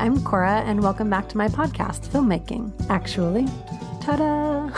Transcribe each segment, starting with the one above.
I'm Cora, and welcome back to my podcast, Filmmaking. Actually, ta da!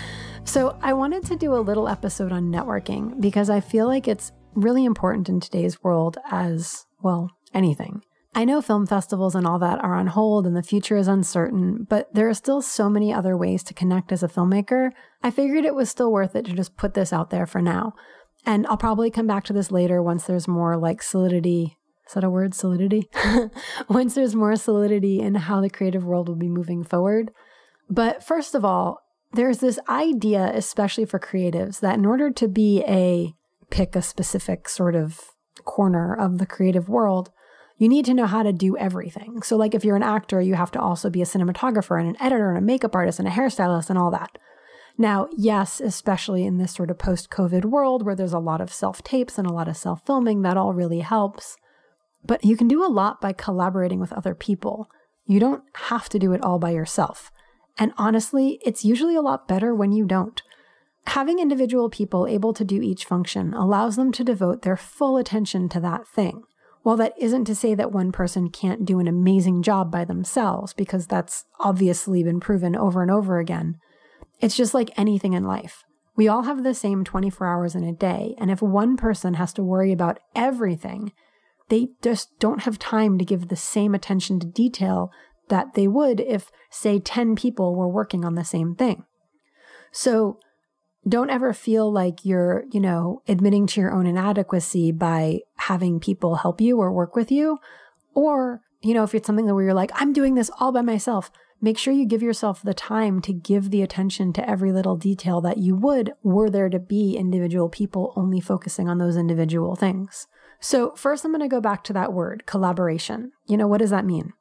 so, I wanted to do a little episode on networking because I feel like it's really important in today's world as, well, anything. I know film festivals and all that are on hold and the future is uncertain, but there are still so many other ways to connect as a filmmaker. I figured it was still worth it to just put this out there for now. And I'll probably come back to this later once there's more like solidity is that a word? Solidity? Once there's more solidity in how the creative world will be moving forward. But first of all, there's this idea, especially for creatives, that in order to be a pick a specific sort of corner of the creative world, you need to know how to do everything. So, like if you're an actor, you have to also be a cinematographer and an editor and a makeup artist and a hairstylist and all that. Now, yes, especially in this sort of post COVID world where there's a lot of self tapes and a lot of self filming, that all really helps. But you can do a lot by collaborating with other people. You don't have to do it all by yourself. And honestly, it's usually a lot better when you don't. Having individual people able to do each function allows them to devote their full attention to that thing. While that isn't to say that one person can't do an amazing job by themselves, because that's obviously been proven over and over again, it's just like anything in life. We all have the same 24 hours in a day, and if one person has to worry about everything, they just don't have time to give the same attention to detail that they would if, say, 10 people were working on the same thing. So don't ever feel like you're, you know, admitting to your own inadequacy by having people help you or work with you. Or, you know, if it's something where you're like, I'm doing this all by myself, make sure you give yourself the time to give the attention to every little detail that you would were there to be individual people only focusing on those individual things. So, first, I'm going to go back to that word, collaboration. You know, what does that mean?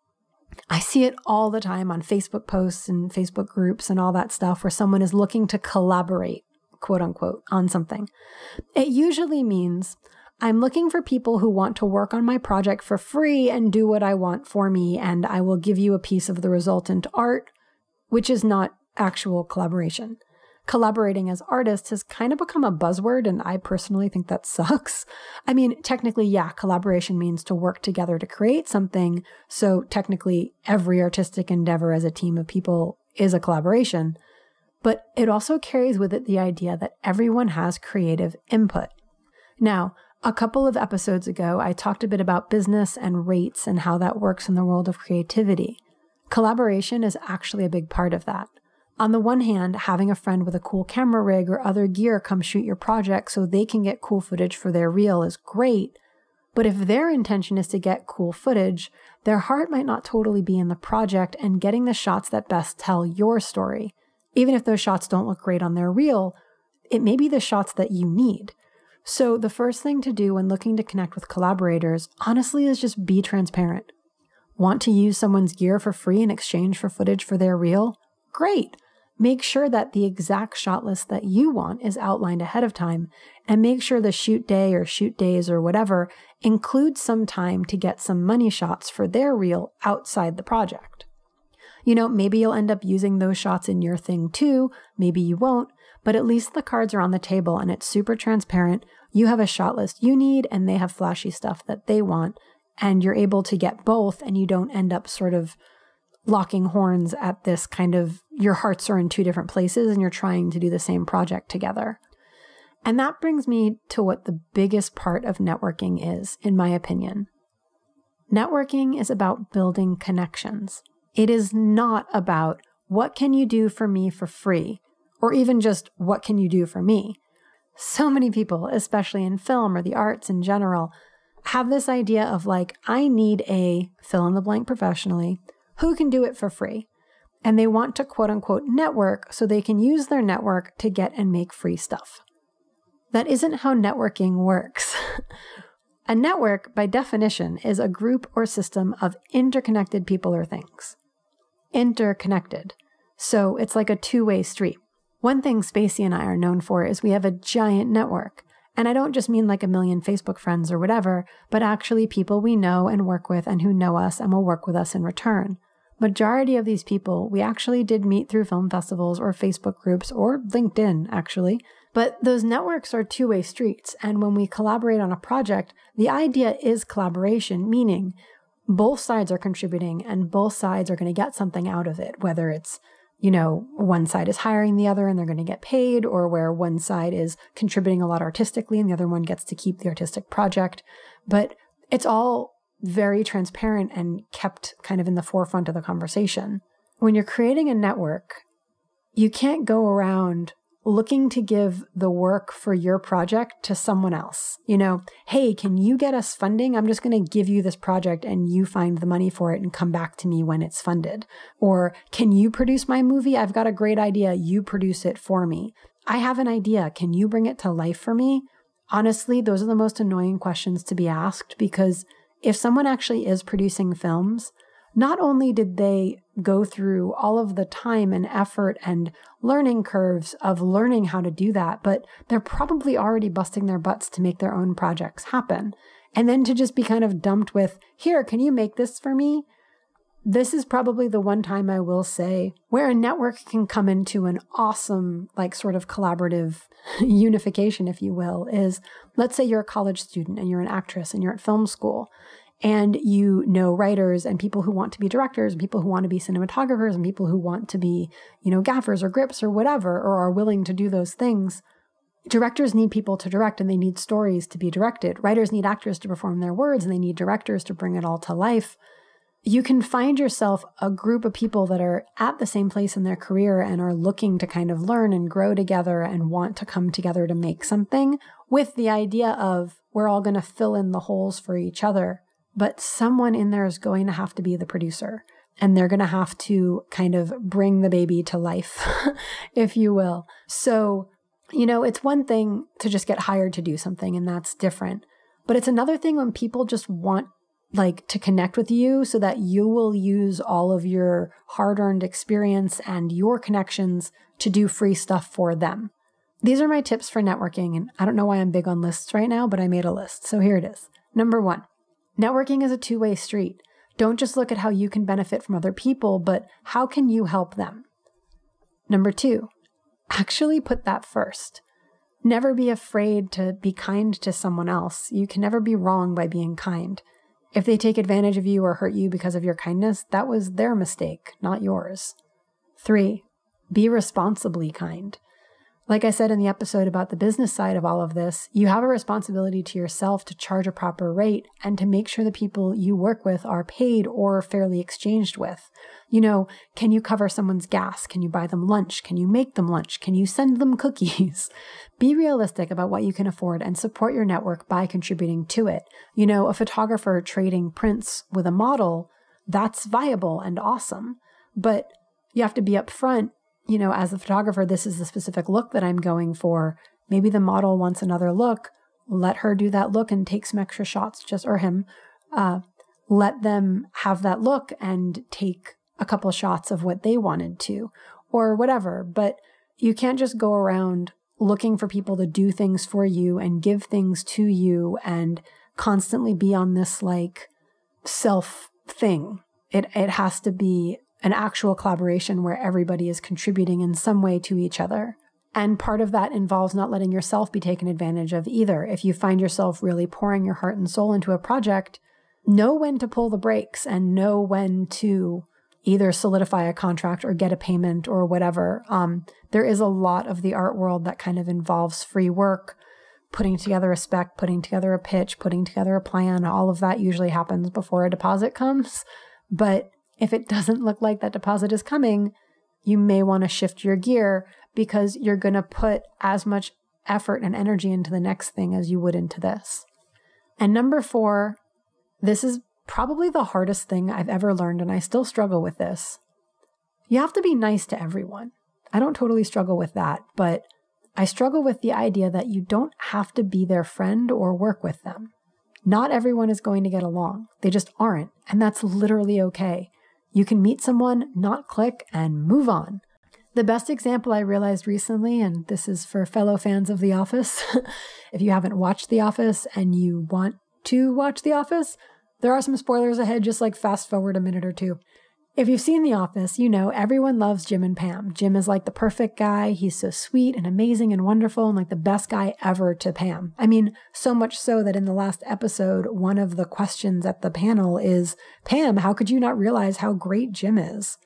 I see it all the time on Facebook posts and Facebook groups and all that stuff where someone is looking to collaborate, quote unquote, on something. It usually means I'm looking for people who want to work on my project for free and do what I want for me, and I will give you a piece of the resultant art, which is not actual collaboration collaborating as artists has kind of become a buzzword, and I personally think that sucks. I mean, technically, yeah, collaboration means to work together to create something. So technically, every artistic endeavor as a team of people is a collaboration. But it also carries with it the idea that everyone has creative input. Now, a couple of episodes ago, I talked a bit about business and rates and how that works in the world of creativity. Collaboration is actually a big part of that. On the one hand, having a friend with a cool camera rig or other gear come shoot your project so they can get cool footage for their reel is great. But if their intention is to get cool footage, their heart might not totally be in the project and getting the shots that best tell your story. Even if those shots don't look great on their reel, it may be the shots that you need. So, the first thing to do when looking to connect with collaborators, honestly, is just be transparent. Want to use someone's gear for free in exchange for footage for their reel? Great. Make sure that the exact shot list that you want is outlined ahead of time and make sure the shoot day or shoot days or whatever includes some time to get some money shots for their reel outside the project. You know, maybe you'll end up using those shots in your thing too, maybe you won't, but at least the cards are on the table and it's super transparent. You have a shot list you need and they have flashy stuff that they want, and you're able to get both and you don't end up sort of locking horns at this kind of your hearts are in two different places and you're trying to do the same project together. And that brings me to what the biggest part of networking is, in my opinion. Networking is about building connections. It is not about what can you do for me for free, or even just what can you do for me. So many people, especially in film or the arts in general, have this idea of like, I need a fill in the blank professionally who can do it for free. And they want to quote unquote network so they can use their network to get and make free stuff. That isn't how networking works. a network, by definition, is a group or system of interconnected people or things. Interconnected. So it's like a two way street. One thing Spacey and I are known for is we have a giant network. And I don't just mean like a million Facebook friends or whatever, but actually people we know and work with and who know us and will work with us in return. Majority of these people we actually did meet through film festivals or Facebook groups or LinkedIn, actually. But those networks are two way streets. And when we collaborate on a project, the idea is collaboration, meaning both sides are contributing and both sides are going to get something out of it, whether it's you know, one side is hiring the other and they're going to get paid, or where one side is contributing a lot artistically and the other one gets to keep the artistic project. But it's all very transparent and kept kind of in the forefront of the conversation. When you're creating a network, you can't go around looking to give the work for your project to someone else. You know, hey, can you get us funding? I'm just going to give you this project and you find the money for it and come back to me when it's funded. Or can you produce my movie? I've got a great idea. You produce it for me. I have an idea. Can you bring it to life for me? Honestly, those are the most annoying questions to be asked because if someone actually is producing films, not only did they go through all of the time and effort and learning curves of learning how to do that, but they're probably already busting their butts to make their own projects happen. And then to just be kind of dumped with, here, can you make this for me? This is probably the one time I will say where a network can come into an awesome, like, sort of collaborative unification, if you will, is let's say you're a college student and you're an actress and you're at film school and you know writers and people who want to be directors and people who want to be cinematographers and people who want to be you know gaffers or grips or whatever or are willing to do those things. Directors need people to direct and they need stories to be directed. Writers need actors to perform their words and they need directors to bring it all to life you can find yourself a group of people that are at the same place in their career and are looking to kind of learn and grow together and want to come together to make something with the idea of we're all going to fill in the holes for each other but someone in there is going to have to be the producer and they're going to have to kind of bring the baby to life, if you will. So, you know, it's one thing to just get hired to do something, and that's different. But it's another thing when people just want like to connect with you so that you will use all of your hard earned experience and your connections to do free stuff for them. These are my tips for networking. And I don't know why I'm big on lists right now, but I made a list. So here it is. Number one, Networking is a two way street. Don't just look at how you can benefit from other people, but how can you help them? Number two, actually put that first. Never be afraid to be kind to someone else. You can never be wrong by being kind. If they take advantage of you or hurt you because of your kindness, that was their mistake, not yours. Three, be responsibly kind. Like I said in the episode about the business side of all of this, you have a responsibility to yourself to charge a proper rate and to make sure the people you work with are paid or fairly exchanged with. You know, can you cover someone's gas? Can you buy them lunch? Can you make them lunch? Can you send them cookies? Be realistic about what you can afford and support your network by contributing to it. You know, a photographer trading prints with a model, that's viable and awesome. But you have to be upfront you know, as a photographer, this is the specific look that I'm going for. Maybe the model wants another look. Let her do that look and take some extra shots, just or him. Uh, let them have that look and take a couple shots of what they wanted to, or whatever. But you can't just go around looking for people to do things for you and give things to you and constantly be on this like self thing. It it has to be an actual collaboration where everybody is contributing in some way to each other. And part of that involves not letting yourself be taken advantage of either. If you find yourself really pouring your heart and soul into a project, know when to pull the brakes and know when to either solidify a contract or get a payment or whatever. Um, there is a lot of the art world that kind of involves free work, putting together a spec, putting together a pitch, putting together a plan. All of that usually happens before a deposit comes. But if it doesn't look like that deposit is coming, you may want to shift your gear because you're going to put as much effort and energy into the next thing as you would into this. And number four, this is probably the hardest thing I've ever learned, and I still struggle with this. You have to be nice to everyone. I don't totally struggle with that, but I struggle with the idea that you don't have to be their friend or work with them. Not everyone is going to get along. They just aren't, and that's literally okay. You can meet someone, not click, and move on. The best example I realized recently, and this is for fellow fans of The Office, if you haven't watched The Office and you want to watch The Office, there are some spoilers ahead, just like fast forward a minute or two. If you've seen The Office, you know everyone loves Jim and Pam. Jim is like the perfect guy. He's so sweet and amazing and wonderful and like the best guy ever to Pam. I mean, so much so that in the last episode, one of the questions at the panel is Pam, how could you not realize how great Jim is?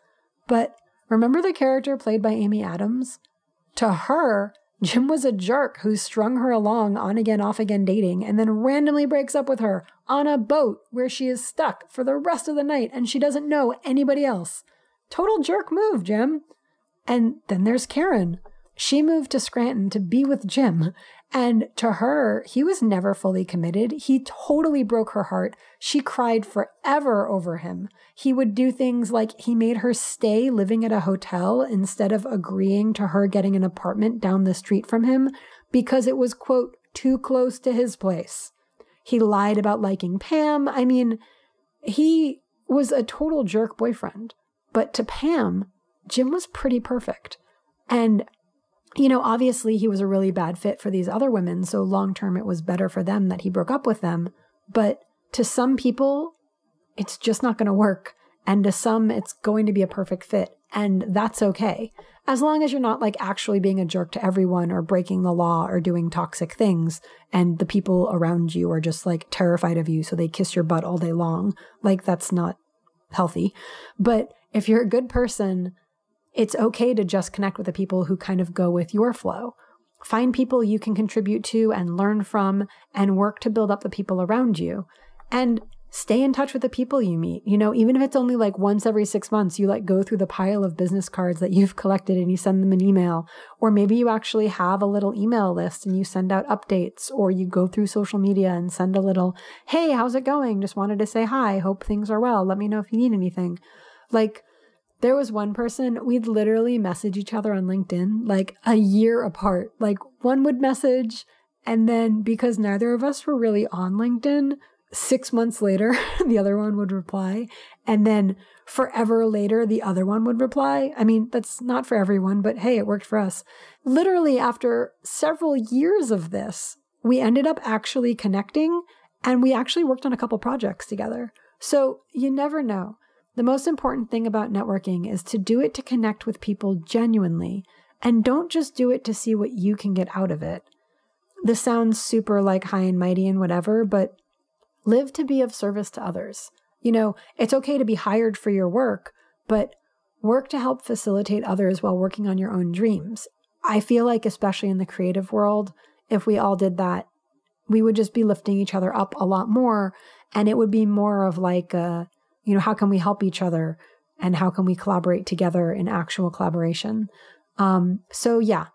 But remember the character played by Amy Adams? To her, Jim was a jerk who strung her along on again, off again dating and then randomly breaks up with her on a boat where she is stuck for the rest of the night and she doesn't know anybody else. Total jerk move, Jim. And then there's Karen. She moved to Scranton to be with Jim and to her, he was never fully committed. He totally broke her heart. She cried forever over him. He would do things like he made her stay living at a hotel instead of agreeing to her getting an apartment down the street from him because it was, quote, too close to his place. He lied about liking Pam. I mean, he was a total jerk boyfriend. But to Pam, Jim was pretty perfect. And you know, obviously he was a really bad fit for these other women. So long term, it was better for them that he broke up with them. But to some people, it's just not going to work. And to some, it's going to be a perfect fit. And that's okay. As long as you're not like actually being a jerk to everyone or breaking the law or doing toxic things. And the people around you are just like terrified of you. So they kiss your butt all day long. Like that's not healthy. But if you're a good person, it's okay to just connect with the people who kind of go with your flow. Find people you can contribute to and learn from and work to build up the people around you. And stay in touch with the people you meet. You know, even if it's only like once every six months, you like go through the pile of business cards that you've collected and you send them an email. Or maybe you actually have a little email list and you send out updates, or you go through social media and send a little, hey, how's it going? Just wanted to say hi. Hope things are well. Let me know if you need anything. Like, there was one person, we'd literally message each other on LinkedIn like a year apart. Like one would message, and then because neither of us were really on LinkedIn, six months later, the other one would reply. And then forever later, the other one would reply. I mean, that's not for everyone, but hey, it worked for us. Literally, after several years of this, we ended up actually connecting and we actually worked on a couple projects together. So you never know. The most important thing about networking is to do it to connect with people genuinely and don't just do it to see what you can get out of it. This sounds super like high and mighty and whatever, but live to be of service to others. You know, it's okay to be hired for your work, but work to help facilitate others while working on your own dreams. I feel like, especially in the creative world, if we all did that, we would just be lifting each other up a lot more. And it would be more of like a, you know, how can we help each other and how can we collaborate together in actual collaboration? Um, so yeah,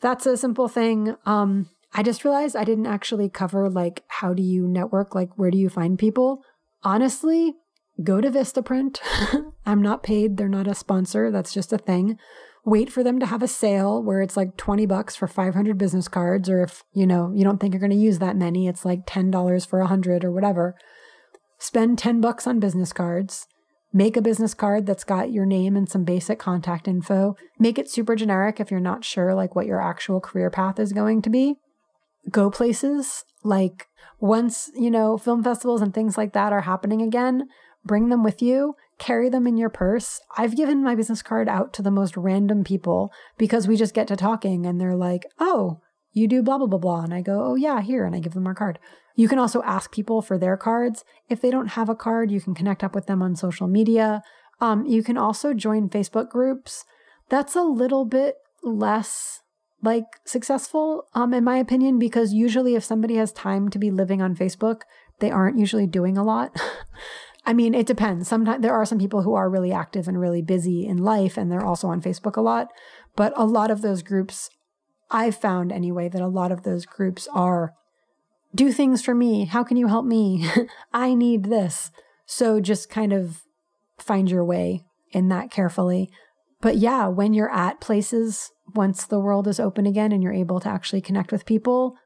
that's a simple thing. Um, I just realized I didn't actually cover like how do you network, like where do you find people? Honestly, go to Vistaprint. I'm not paid, they're not a sponsor, that's just a thing. Wait for them to have a sale where it's like 20 bucks for 500 business cards or if, you know, you don't think you're going to use that many, it's like $10 for 100 or whatever. Spend 10 bucks on business cards. Make a business card that's got your name and some basic contact info. Make it super generic if you're not sure like what your actual career path is going to be. Go places like once, you know, film festivals and things like that are happening again, bring them with you, carry them in your purse. I've given my business card out to the most random people because we just get to talking and they're like, "Oh, you do blah blah blah blah." And I go, "Oh yeah, here." And I give them our card. You can also ask people for their cards. If they don't have a card, you can connect up with them on social media. Um, you can also join Facebook groups. That's a little bit less like successful, um, in my opinion, because usually if somebody has time to be living on Facebook, they aren't usually doing a lot. I mean, it depends. Sometimes there are some people who are really active and really busy in life, and they're also on Facebook a lot. But a lot of those groups, I've found anyway, that a lot of those groups are do things for me. How can you help me? I need this. So just kind of find your way in that carefully. But yeah, when you're at places, once the world is open again and you're able to actually connect with people,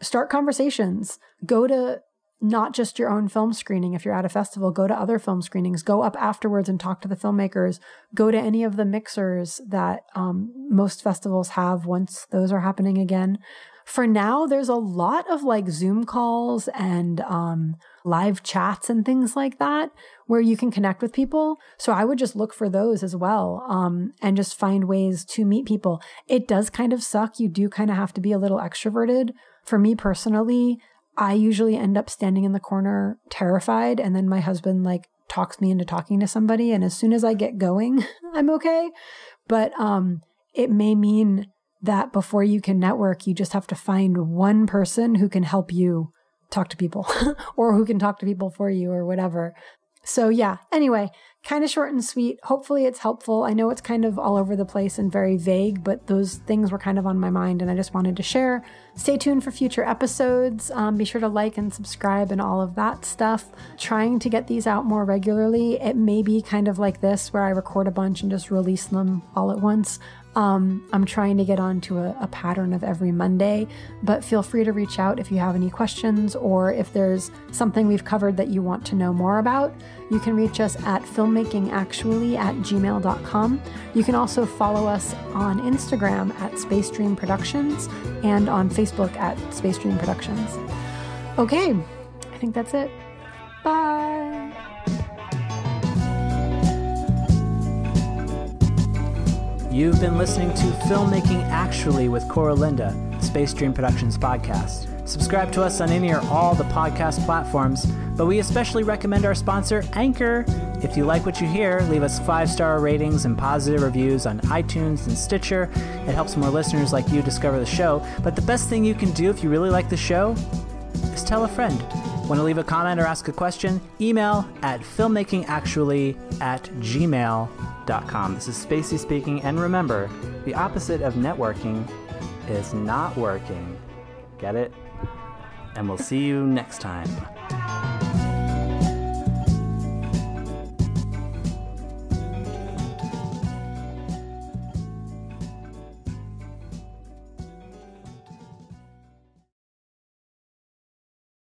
start conversations. Go to not just your own film screening. If you're at a festival, go to other film screenings. Go up afterwards and talk to the filmmakers. Go to any of the mixers that um, most festivals have once those are happening again for now, there's a lot of like Zoom calls and um, live chats and things like that where you can connect with people. So I would just look for those as well um, and just find ways to meet people. It does kind of suck. You do kind of have to be a little extroverted. For me personally, I usually end up standing in the corner terrified. And then my husband like talks me into talking to somebody. And as soon as I get going, I'm okay. But um, it may mean that before you can network, you just have to find one person who can help you talk to people or who can talk to people for you or whatever. So, yeah, anyway, kind of short and sweet. Hopefully, it's helpful. I know it's kind of all over the place and very vague, but those things were kind of on my mind and I just wanted to share. Stay tuned for future episodes. Um, be sure to like and subscribe and all of that stuff. Trying to get these out more regularly. It may be kind of like this where I record a bunch and just release them all at once. Um, I'm trying to get onto a, a pattern of every Monday, but feel free to reach out if you have any questions or if there's something we've covered that you want to know more about. You can reach us at filmmakingactually at gmail.com. You can also follow us on Instagram at Space Dream Productions and on Facebook at Space Dream Productions. Okay, I think that's it. Bye. You've been listening to Filmmaking Actually with Cora Linda, Space Dream Productions podcast. Subscribe to us on any or all the podcast platforms, but we especially recommend our sponsor, Anchor. If you like what you hear, leave us five star ratings and positive reviews on iTunes and Stitcher. It helps more listeners like you discover the show. But the best thing you can do if you really like the show is tell a friend. Want to leave a comment or ask a question? Email at filmmakingactually at gmail.com. This is Spacey speaking, and remember, the opposite of networking is not working. Get it? And we'll see you next time.